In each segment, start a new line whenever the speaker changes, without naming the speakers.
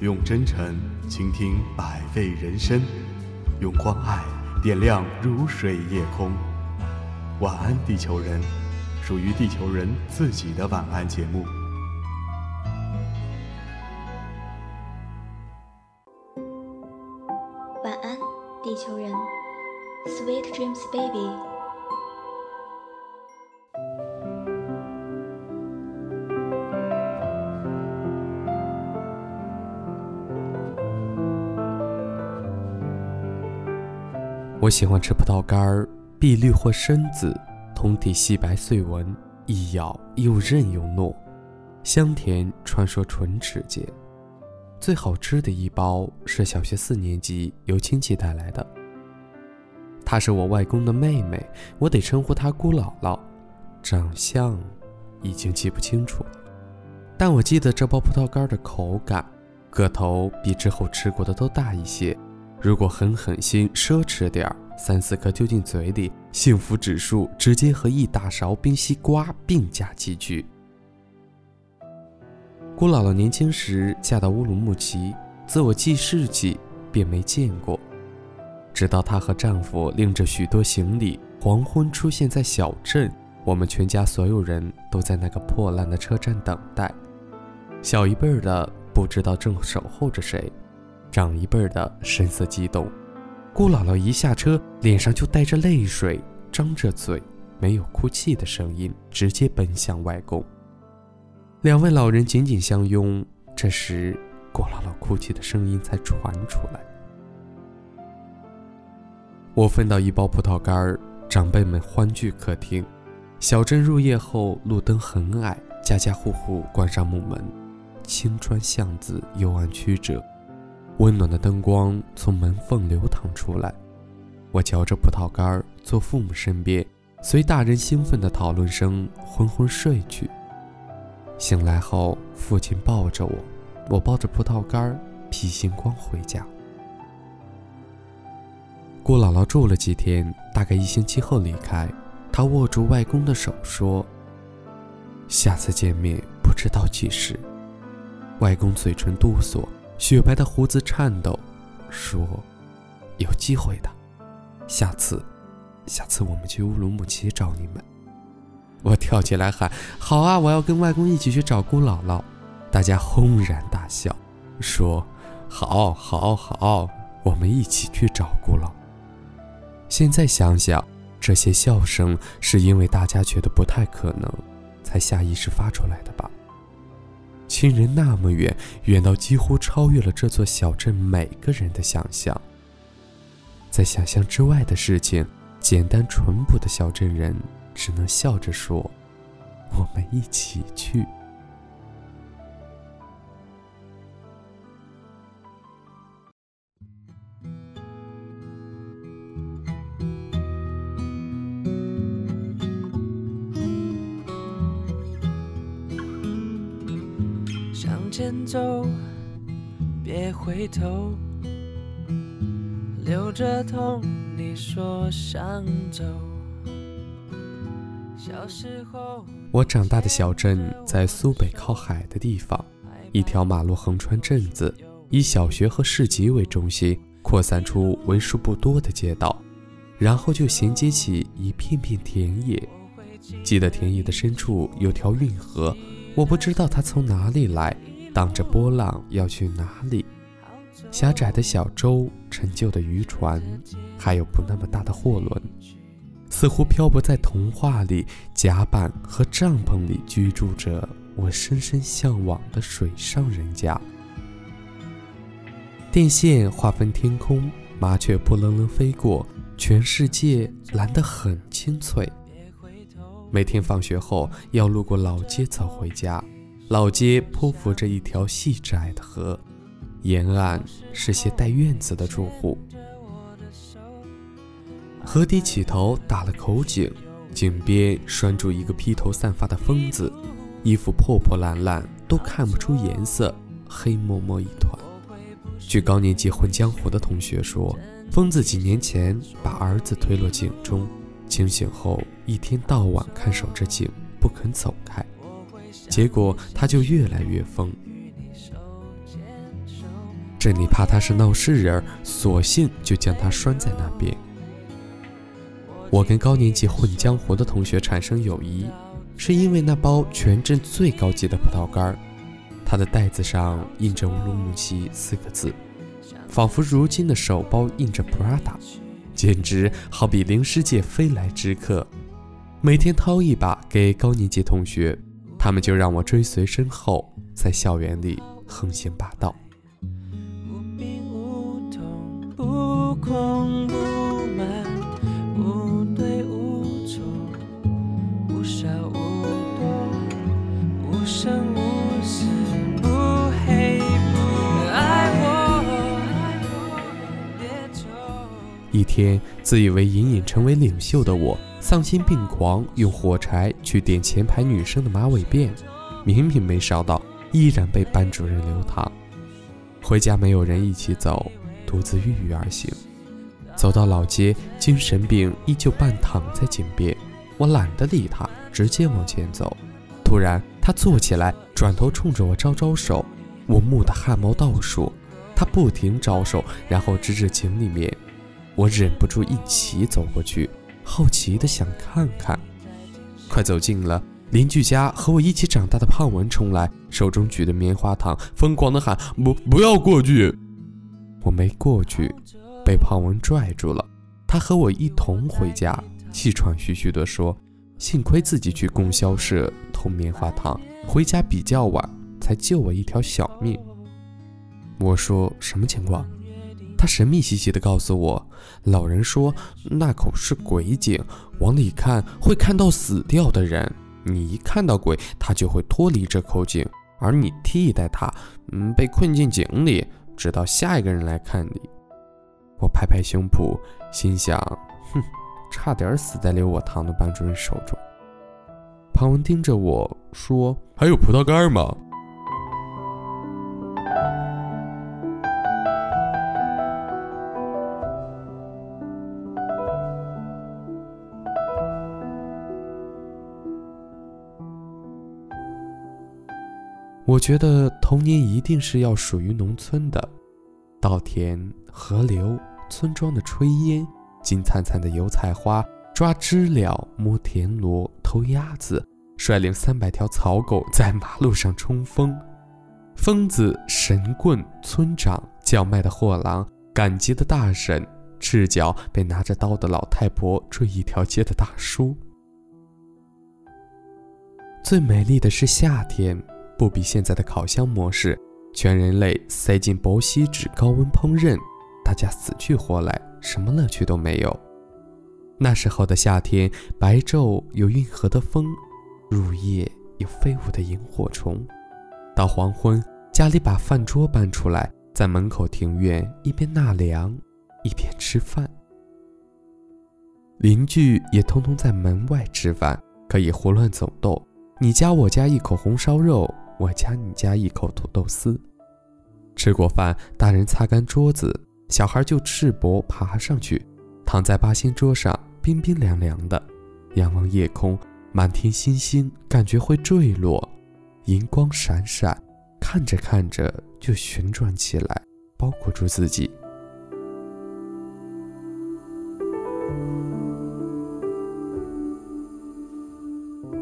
用真诚倾听百味人生，用关爱点亮如水夜空。晚安，地球人，属于地球人自己的晚安节目。
我喜欢吃葡萄干儿，碧绿或深紫，通体细白碎纹，一咬又韧又糯，香甜传说唇齿间。最好吃的一包是小学四年级由亲戚带来的，她是我外公的妹妹，我得称呼她姑姥姥。长相已经记不清楚了，但我记得这包葡萄干的口感，个头比之后吃过的都大一些。如果狠狠心奢侈点儿，三四颗丢进嘴里，幸福指数直接和一大勺冰西瓜并驾齐驱。姑姥姥年轻时嫁到乌鲁木齐，自我记事起便没见过，直到她和丈夫拎着许多行李，黄昏出现在小镇，我们全家所有人都在那个破烂的车站等待。小一辈的不知道正守候着谁。长一辈的神色激动，姑姥姥一下车，脸上就带着泪水，张着嘴，没有哭泣的声音，直接奔向外公。两位老人紧紧相拥，这时姑姥姥哭泣的声音才传出来。我分到一包葡萄干儿，长辈们欢聚客厅。小镇入夜后，路灯很矮，家家户户关上木门，青砖巷子幽暗曲折。温暖的灯光从门缝流淌出来，我嚼着葡萄干，坐父母身边，随大人兴奋的讨论声昏昏睡去。醒来后，父亲抱着我，我抱着葡萄干，披星光回家。姑姥姥住了几天，大概一星期后离开。她握住外公的手说：“下次见面不知道几时。”外公嘴唇哆嗦。雪白的胡子颤抖，说：“有机会的，下次，下次我们去乌鲁木齐找你们。”我跳起来喊：“好啊！我要跟外公一起去找姑姥姥。”大家轰然大笑，说：“好，好，好，我们一起去找姑姥。”现在想想，这些笑声是因为大家觉得不太可能，才下意识发出来的吧。亲人那么远，远到几乎超越了这座小镇每个人的想象。在想象之外的事情，简单淳朴的小镇人只能笑着说：“我们一起去。”
走，别回头。流着痛，你说想走。小时候，
我长大的小镇在苏北靠海的地方，一条马路横穿镇子，以小学和市集为中心，扩散出为数不多的街道，然后就衔接起一片片田野。记得田野的深处有条运河，我不知道它从哪里来。荡着波浪要去哪里？狭窄的小舟、陈旧的渔船，还有不那么大的货轮，似乎漂泊在童话里甲板和帐篷里居住着我深深向往的水上人家。电线划分天空，麻雀扑棱棱飞过，全世界蓝得很清脆。每天放学后要路过老街走回家。老街匍匐着一条细窄的河，沿岸是些带院子的住户。河底起头打了口井，井边拴住一个披头散发的疯子，衣服破破烂烂，都看不出颜色，黑摸摸一团。据高年级混江湖的同学说，疯子几年前把儿子推落井中，清醒后一天到晚看守着井，不肯走开。结果他就越来越疯。这里怕他是闹事人，索性就将他拴在那边。我跟高年级混江湖的同学产生友谊，是因为那包全镇最高级的葡萄干，它的袋子上印着乌鲁木齐四个字，仿佛如今的手包印着 Prada，简直好比灵师界飞来之客。每天掏一把给高年级同学，他们就让我追随身后，在校园里横行霸道。
无病无痛，不空不满，无对无错，无少无多，无声无息，不黑不爱我，别走。
一天，自以为隐隐成为领袖的我，丧心病狂，用火柴去点前排女生的马尾辫，明明没烧到，依然被班主任留堂。回家没有人一起走，独自郁郁而行。走到老街，精神病依旧半躺在井边，我懒得理他，直接往前走。突然，他坐起来，转头冲着我招招手，我蓦地汗毛倒竖。他不停招手，然后指指井里面。我忍不住一起走过去，好奇的想看看。快走近了，邻居家和我一起长大的胖文冲来，手中举着棉花糖，疯狂的喊：“不，不要过去！”我没过去，被胖文拽住了。他和我一同回家，气喘吁吁地说：“幸亏自己去供销社偷棉花糖，回家比较晚，才救我一条小命。”我说：“什么情况？”他神秘兮兮地告诉我，老人说那口是鬼井，往里看会看到死掉的人。你一看到鬼，他就会脱离这口井，而你替代他，嗯，被困进井里，直到下一个人来看你。我拍拍胸脯，心想：哼，差点死在留我堂的班主任手中。庞文盯着我说：“还有葡萄干吗？”我觉得童年一定是要属于农村的，稻田、河流、村庄的炊烟、金灿灿的油菜花、抓知了、摸田螺、偷鸭子、率领三百条草狗在马路上冲锋、疯子、神棍、村长、叫卖的货郎、赶集的大婶、赤脚被拿着刀的老太婆追一条街的大叔。最美丽的是夏天。不比现在的烤箱模式，全人类塞进薄锡纸，高温烹饪，大家死去活来，什么乐趣都没有。那时候的夏天，白昼有运河的风，入夜有飞舞的萤火虫。到黄昏，家里把饭桌搬出来，在门口庭院一边纳凉，一边吃饭。邻居也通通在门外吃饭，可以胡乱走动。你夹我家一口红烧肉。我夹你家一口土豆丝，吃过饭，大人擦干桌子，小孩就赤膊爬上去，躺在八仙桌上，冰冰凉凉的，仰望夜空，满天星星，感觉会坠落，银光闪闪，看着看着就旋转起来，包裹住自己。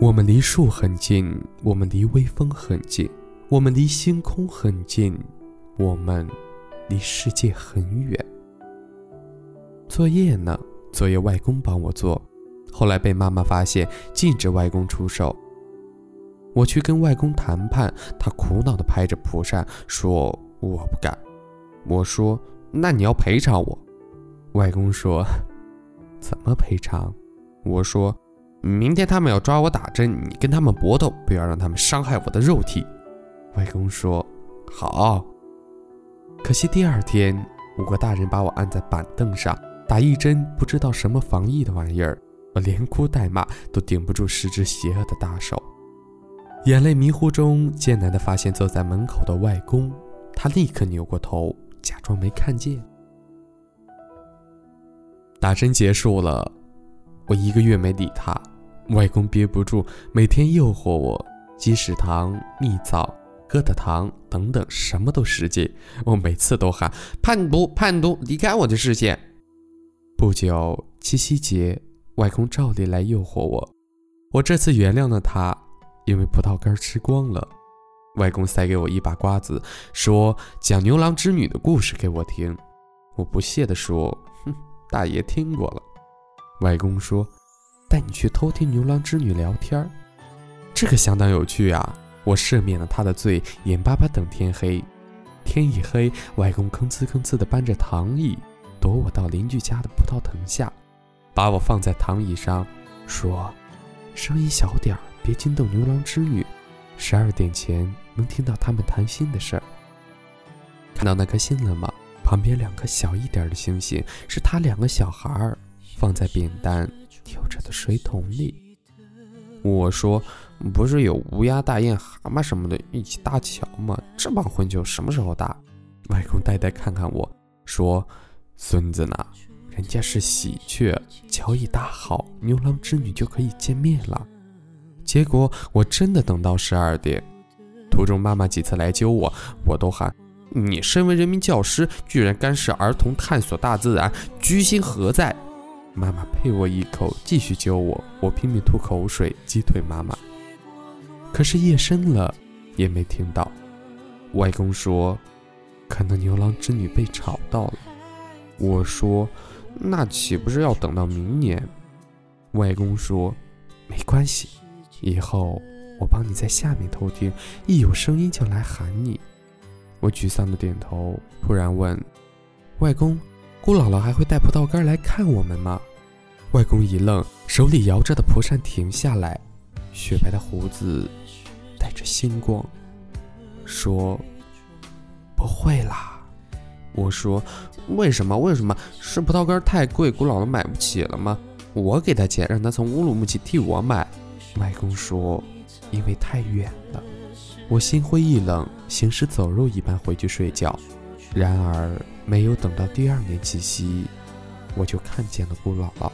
我们离树很近，我们离微风很近，我们离星空很近，我们离世界很远。作业呢？作业外公帮我做，后来被妈妈发现，禁止外公出手。我去跟外公谈判，他苦恼地拍着蒲扇说：“我不敢。”我说：“那你要赔偿我。”外公说：“ 怎么赔偿？”我说。明天他们要抓我打针，你跟他们搏斗，不要让他们伤害我的肉体。外公说：“好。”可惜第二天，五个大人把我按在板凳上打一针，不知道什么防疫的玩意儿，我连哭带骂都顶不住十只邪恶的大手。眼泪迷糊中，艰难地发现坐在门口的外公，他立刻扭过头，假装没看见。打针结束了，我一个月没理他。外公憋不住，每天诱惑我：鸡屎糖、蜜枣、疙瘩糖等等，什么都使劲。我每次都喊叛徒，叛徒，离开我的视线。不久，七夕节，外公照例来诱惑我。我这次原谅了他，因为葡萄干吃光了。外公塞给我一把瓜子，说讲牛郎织女的故事给我听。我不屑地说：“哼，大爷听过了。”外公说：“带你去偷听牛郎织女聊天这个相当有趣啊！”我赦免了他的罪，眼巴巴等天黑。天一黑，外公吭哧吭哧地搬着躺椅，躲我到邻居家的葡萄藤下，把我放在躺椅上，说：“声音小点儿，别惊动牛郎织女。十二点前能听到他们谈心的事儿。”看到那颗星了吗？旁边两颗小一点的星星，是他两个小孩儿放在扁担挑着的水桶里。我说：“不是有乌鸦、大雁、蛤蟆什么的一起搭桥吗？这帮混球什么时候搭？”外公呆呆看看我说：“孙子呢？人家是喜鹊，桥一搭好，牛郎织女就可以见面了。”结果我真的等到十二点，途中妈妈几次来揪我，我都喊。你身为人民教师，居然干涉儿童探索大自然，居心何在？妈妈呸我一口，继续揪我，我拼命吐口水，击退妈妈。可是夜深了，也没听到。外公说，可能牛郎织女被吵到了。我说，那岂不是要等到明年？外公说，没关系，以后我帮你在下面偷听，一有声音就来喊你。我沮丧的点头，突然问：“外公，姑姥姥还会带葡萄干来看我们吗？”外公一愣，手里摇着的蒲扇停下来，雪白的胡子带着星光，说：“不会啦。”我说：“为什么？为什么？是葡萄干太贵，姑姥姥买不起了吗？我给她钱，让她从乌鲁木齐替我买。”外公说：“因为太远了。”我心灰意冷，行尸走肉一般回去睡觉。然而，没有等到第二年七夕，我就看见了顾姥姥。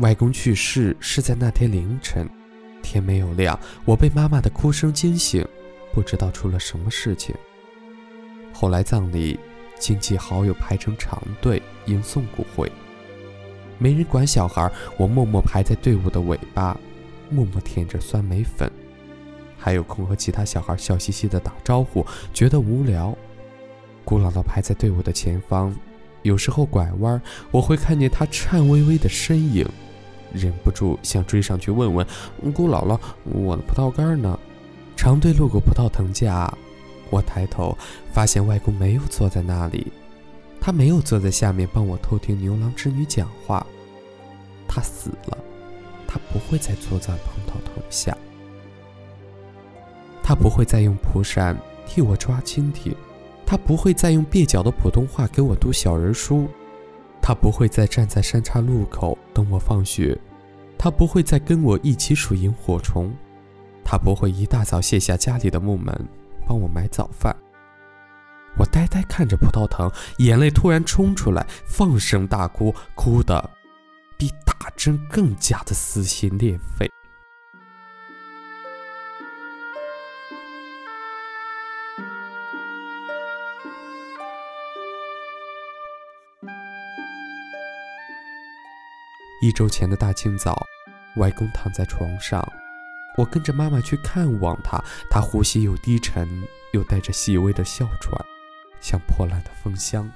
外公去世是在那天凌晨，天没有亮，我被妈妈的哭声惊醒，不知道出了什么事情。后来葬礼，亲戚好友排成长队迎送骨灰，没人管小孩，我默默排在队伍的尾巴，默默舔着酸梅粉，还有空和其他小孩笑嘻嘻的打招呼，觉得无聊。姑姥姥排在队伍的前方，有时候拐弯，我会看见她颤巍巍的身影。忍不住想追上去问问姑姥姥：“我的葡萄干呢？”长队路过葡萄藤架，我抬头发现外公没有坐在那里，他没有坐在下面帮我偷听牛郎织女讲话。他死了，他不会再坐在葡萄藤下，他不会再用蒲扇替我抓蜻蜓，他不会再用蹩脚的普通话给我读小人书。他不会再站在三岔路口等我放学，他不会再跟我一起数萤火虫，他不会一大早卸下家里的木门帮我买早饭。我呆呆看着葡萄藤，眼泪突然冲出来，放声大哭，哭的比打针更加的撕心裂肺。一周前的大清早，外公躺在床上，我跟着妈妈去看望他。他呼吸又低沉，又带着细微的哮喘，像破烂的风箱。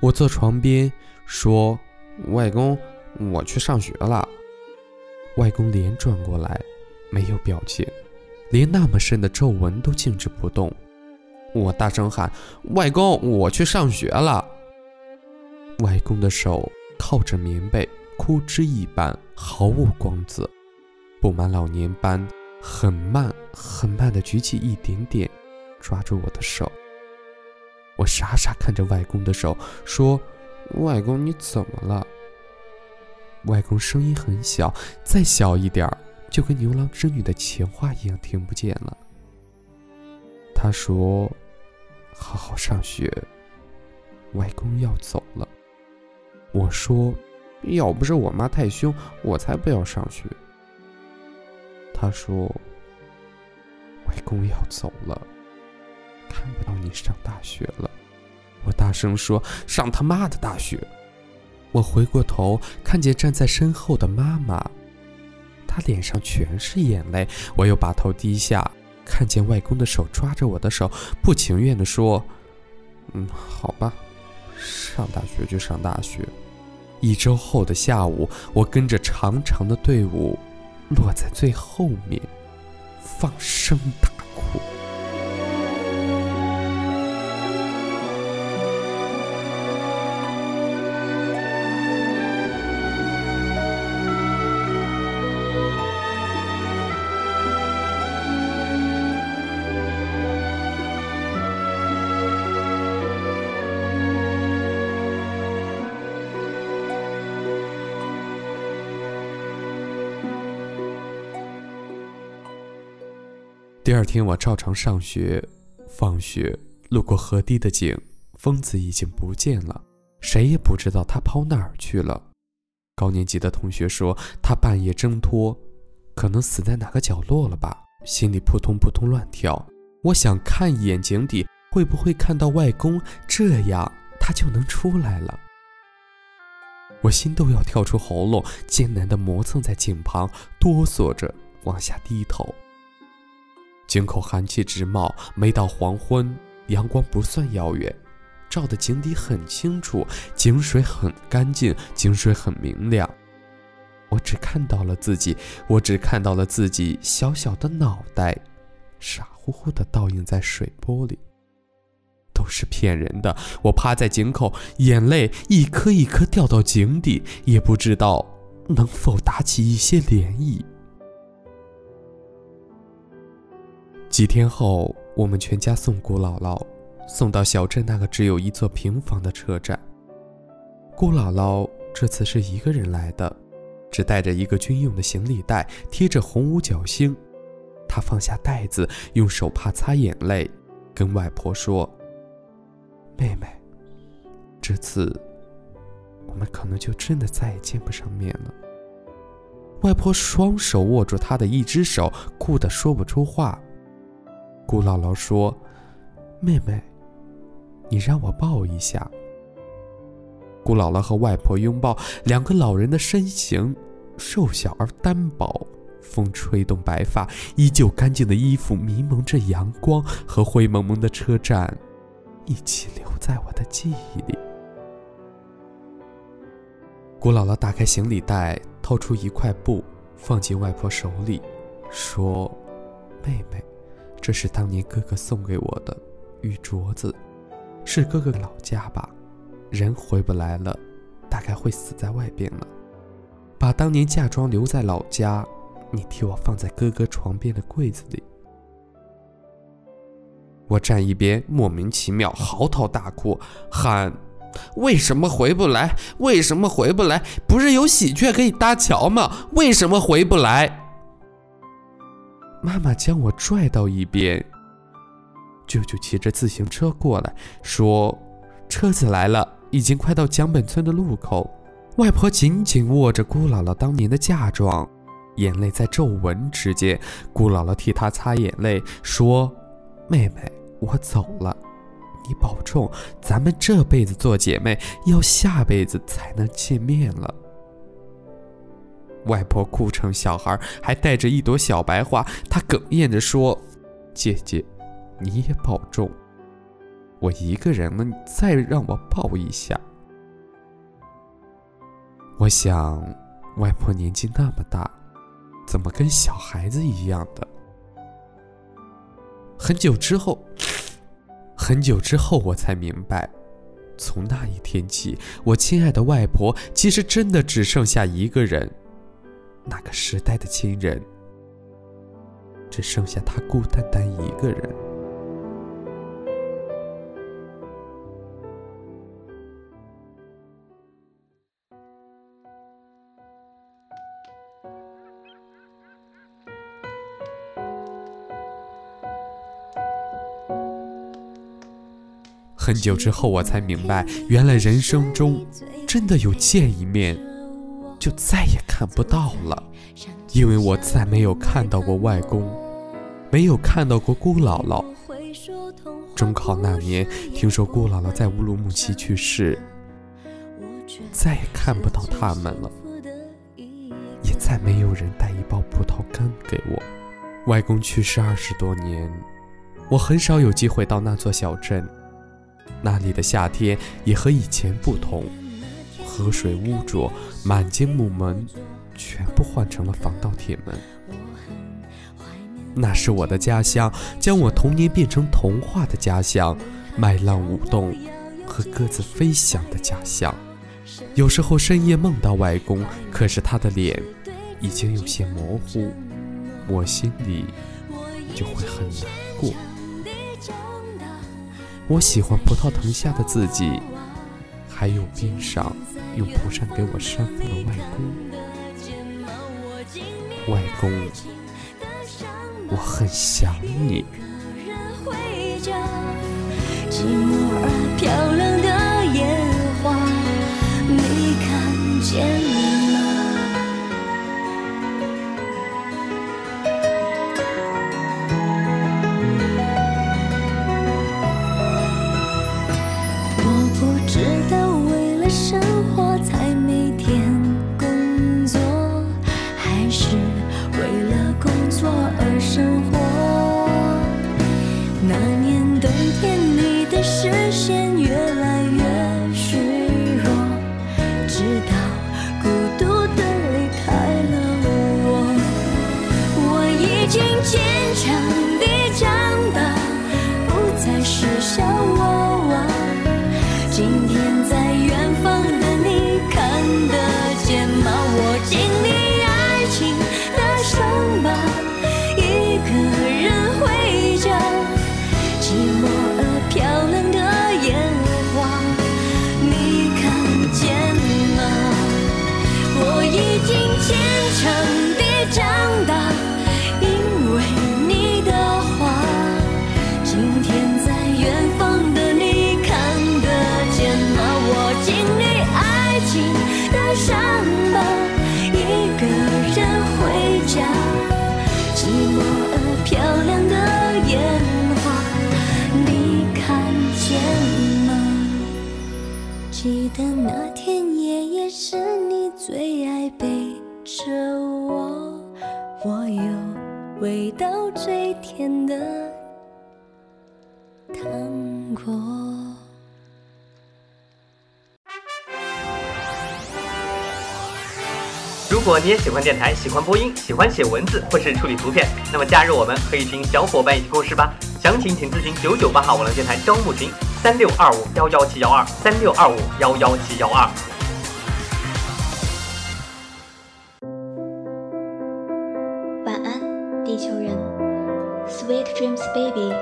我坐床边说：“外公，我去上学了。”外公脸转过来，没有表情，连那么深的皱纹都静止不动。我大声喊：“外公，我去上学了。”外公的手靠着棉被。枯枝一般，毫无光泽，布满老年斑，很慢很慢地举起一点点，抓住我的手。我傻傻看着外公的手，说：“外公，你怎么了？”外公声音很小，再小一点儿，就跟牛郎织女的情话一样听不见了。他说：“好好上学。”外公要走了。我说。要不是我妈太凶，我才不要上学。他说：“外公要走了，看不到你上大学了。”我大声说：“上他妈的大学！”我回过头，看见站在身后的妈妈，她脸上全是眼泪。我又把头低下，看见外公的手抓着我的手，不情愿地说：“嗯，好吧，上大学就上大学。”一周后的下午，我跟着长长的队伍，落在最后面，放声大第二天，我照常上学。放学路过河堤的井，疯子已经不见了，谁也不知道他跑哪儿去了。高年级的同学说，他半夜挣脱，可能死在哪个角落了吧。心里扑通扑通乱跳。我想看一眼井底，会不会看到外公？这样他就能出来了。我心都要跳出喉咙，艰难地磨蹭在井旁，哆嗦着往下低头。井口寒气直冒，每到黄昏，阳光不算遥远，照的井底很清楚，井水很干净，井水很明亮。我只看到了自己，我只看到了自己小小的脑袋，傻乎乎的倒映在水波里，都是骗人的。我趴在井口，眼泪一颗一颗掉到井底，也不知道能否打起一些涟漪。几天后，我们全家送姑姥姥，送到小镇那个只有一座平房的车站。姑姥姥这次是一个人来的，只带着一个军用的行李袋，贴着红五角星。她放下袋子，用手帕擦眼泪，跟外婆说：“妹妹，这次我们可能就真的再也见不上面了。”外婆双手握住她的一只手，哭得说不出话。姑姥姥说：“妹妹，你让我抱一下。”姑姥姥和外婆拥抱，两个老人的身形瘦小而单薄，风吹动白发，依旧干净的衣服迷蒙着阳光，和灰蒙蒙的车站一起留在我的记忆里。姑姥姥打开行李袋，掏出一块布，放进外婆手里，说：“妹妹。”这是当年哥哥送给我的玉镯子，是哥哥老家吧？人回不来了，大概会死在外边了。把当年嫁妆留在老家，你替我放在哥哥床边的柜子里。我站一边，莫名其妙嚎啕大哭，喊：“为什么回不来？为什么回不来？不是有喜鹊可以搭桥吗？为什么回不来？”妈妈将我拽到一边。舅舅骑着自行车过来，说：“车子来了，已经快到江本村的路口。”外婆紧紧握着姑姥姥当年的嫁妆，眼泪在皱纹之间。姑姥姥替她擦眼泪，说：“妹妹，我走了，你保重。咱们这辈子做姐妹，要下辈子才能见面了。”
外婆哭成小孩，还带着一朵小白花。她哽咽着说：“姐姐，你也保重。我一个人了，你再让我抱一下。”我想，外婆年纪那么大，怎么跟小孩子一样的？很久之后，很久之后，我才明白，从那一天起，我亲爱的外婆其实真的只剩下一个人。那个时代的亲人，只剩下他孤单单一个人。很久之后，我才明白，原来人生中真的有见一面，就再也看不到了。因为我再没有看到过外公，没有看到过姑姥姥。中考那年，听说姑姥姥在乌鲁木齐去世，再也看不到他们了，也再没有人带一包葡萄干给我。外公去世二十多年，我很少有机会到那座小镇。那里的夏天也和以前不同，河水污浊，满街木门全部换成了防盗铁门。那是我的家乡，将我童年变成童话的家乡，麦浪舞动和鸽子飞翔的家乡。有时候深夜梦到外公，可是他的脸已经有些模糊，我心里就会很难过。我喜欢葡萄藤下的自己，还有冰上用蒲扇给我扇风的外公。外公，我很想你。
记得那天，夜夜是你最爱背着我，我有味道最甜的糖果。
如果你也喜欢电台，喜欢播音，喜欢写文字或是处理图片，那么加入我们，和一群小伙伴一起共事吧。详情请咨询九九八号网络电台招募群。三六二五幺幺七幺二，三六二五幺幺七幺二。
晚安，地球人，Sweet dreams, baby。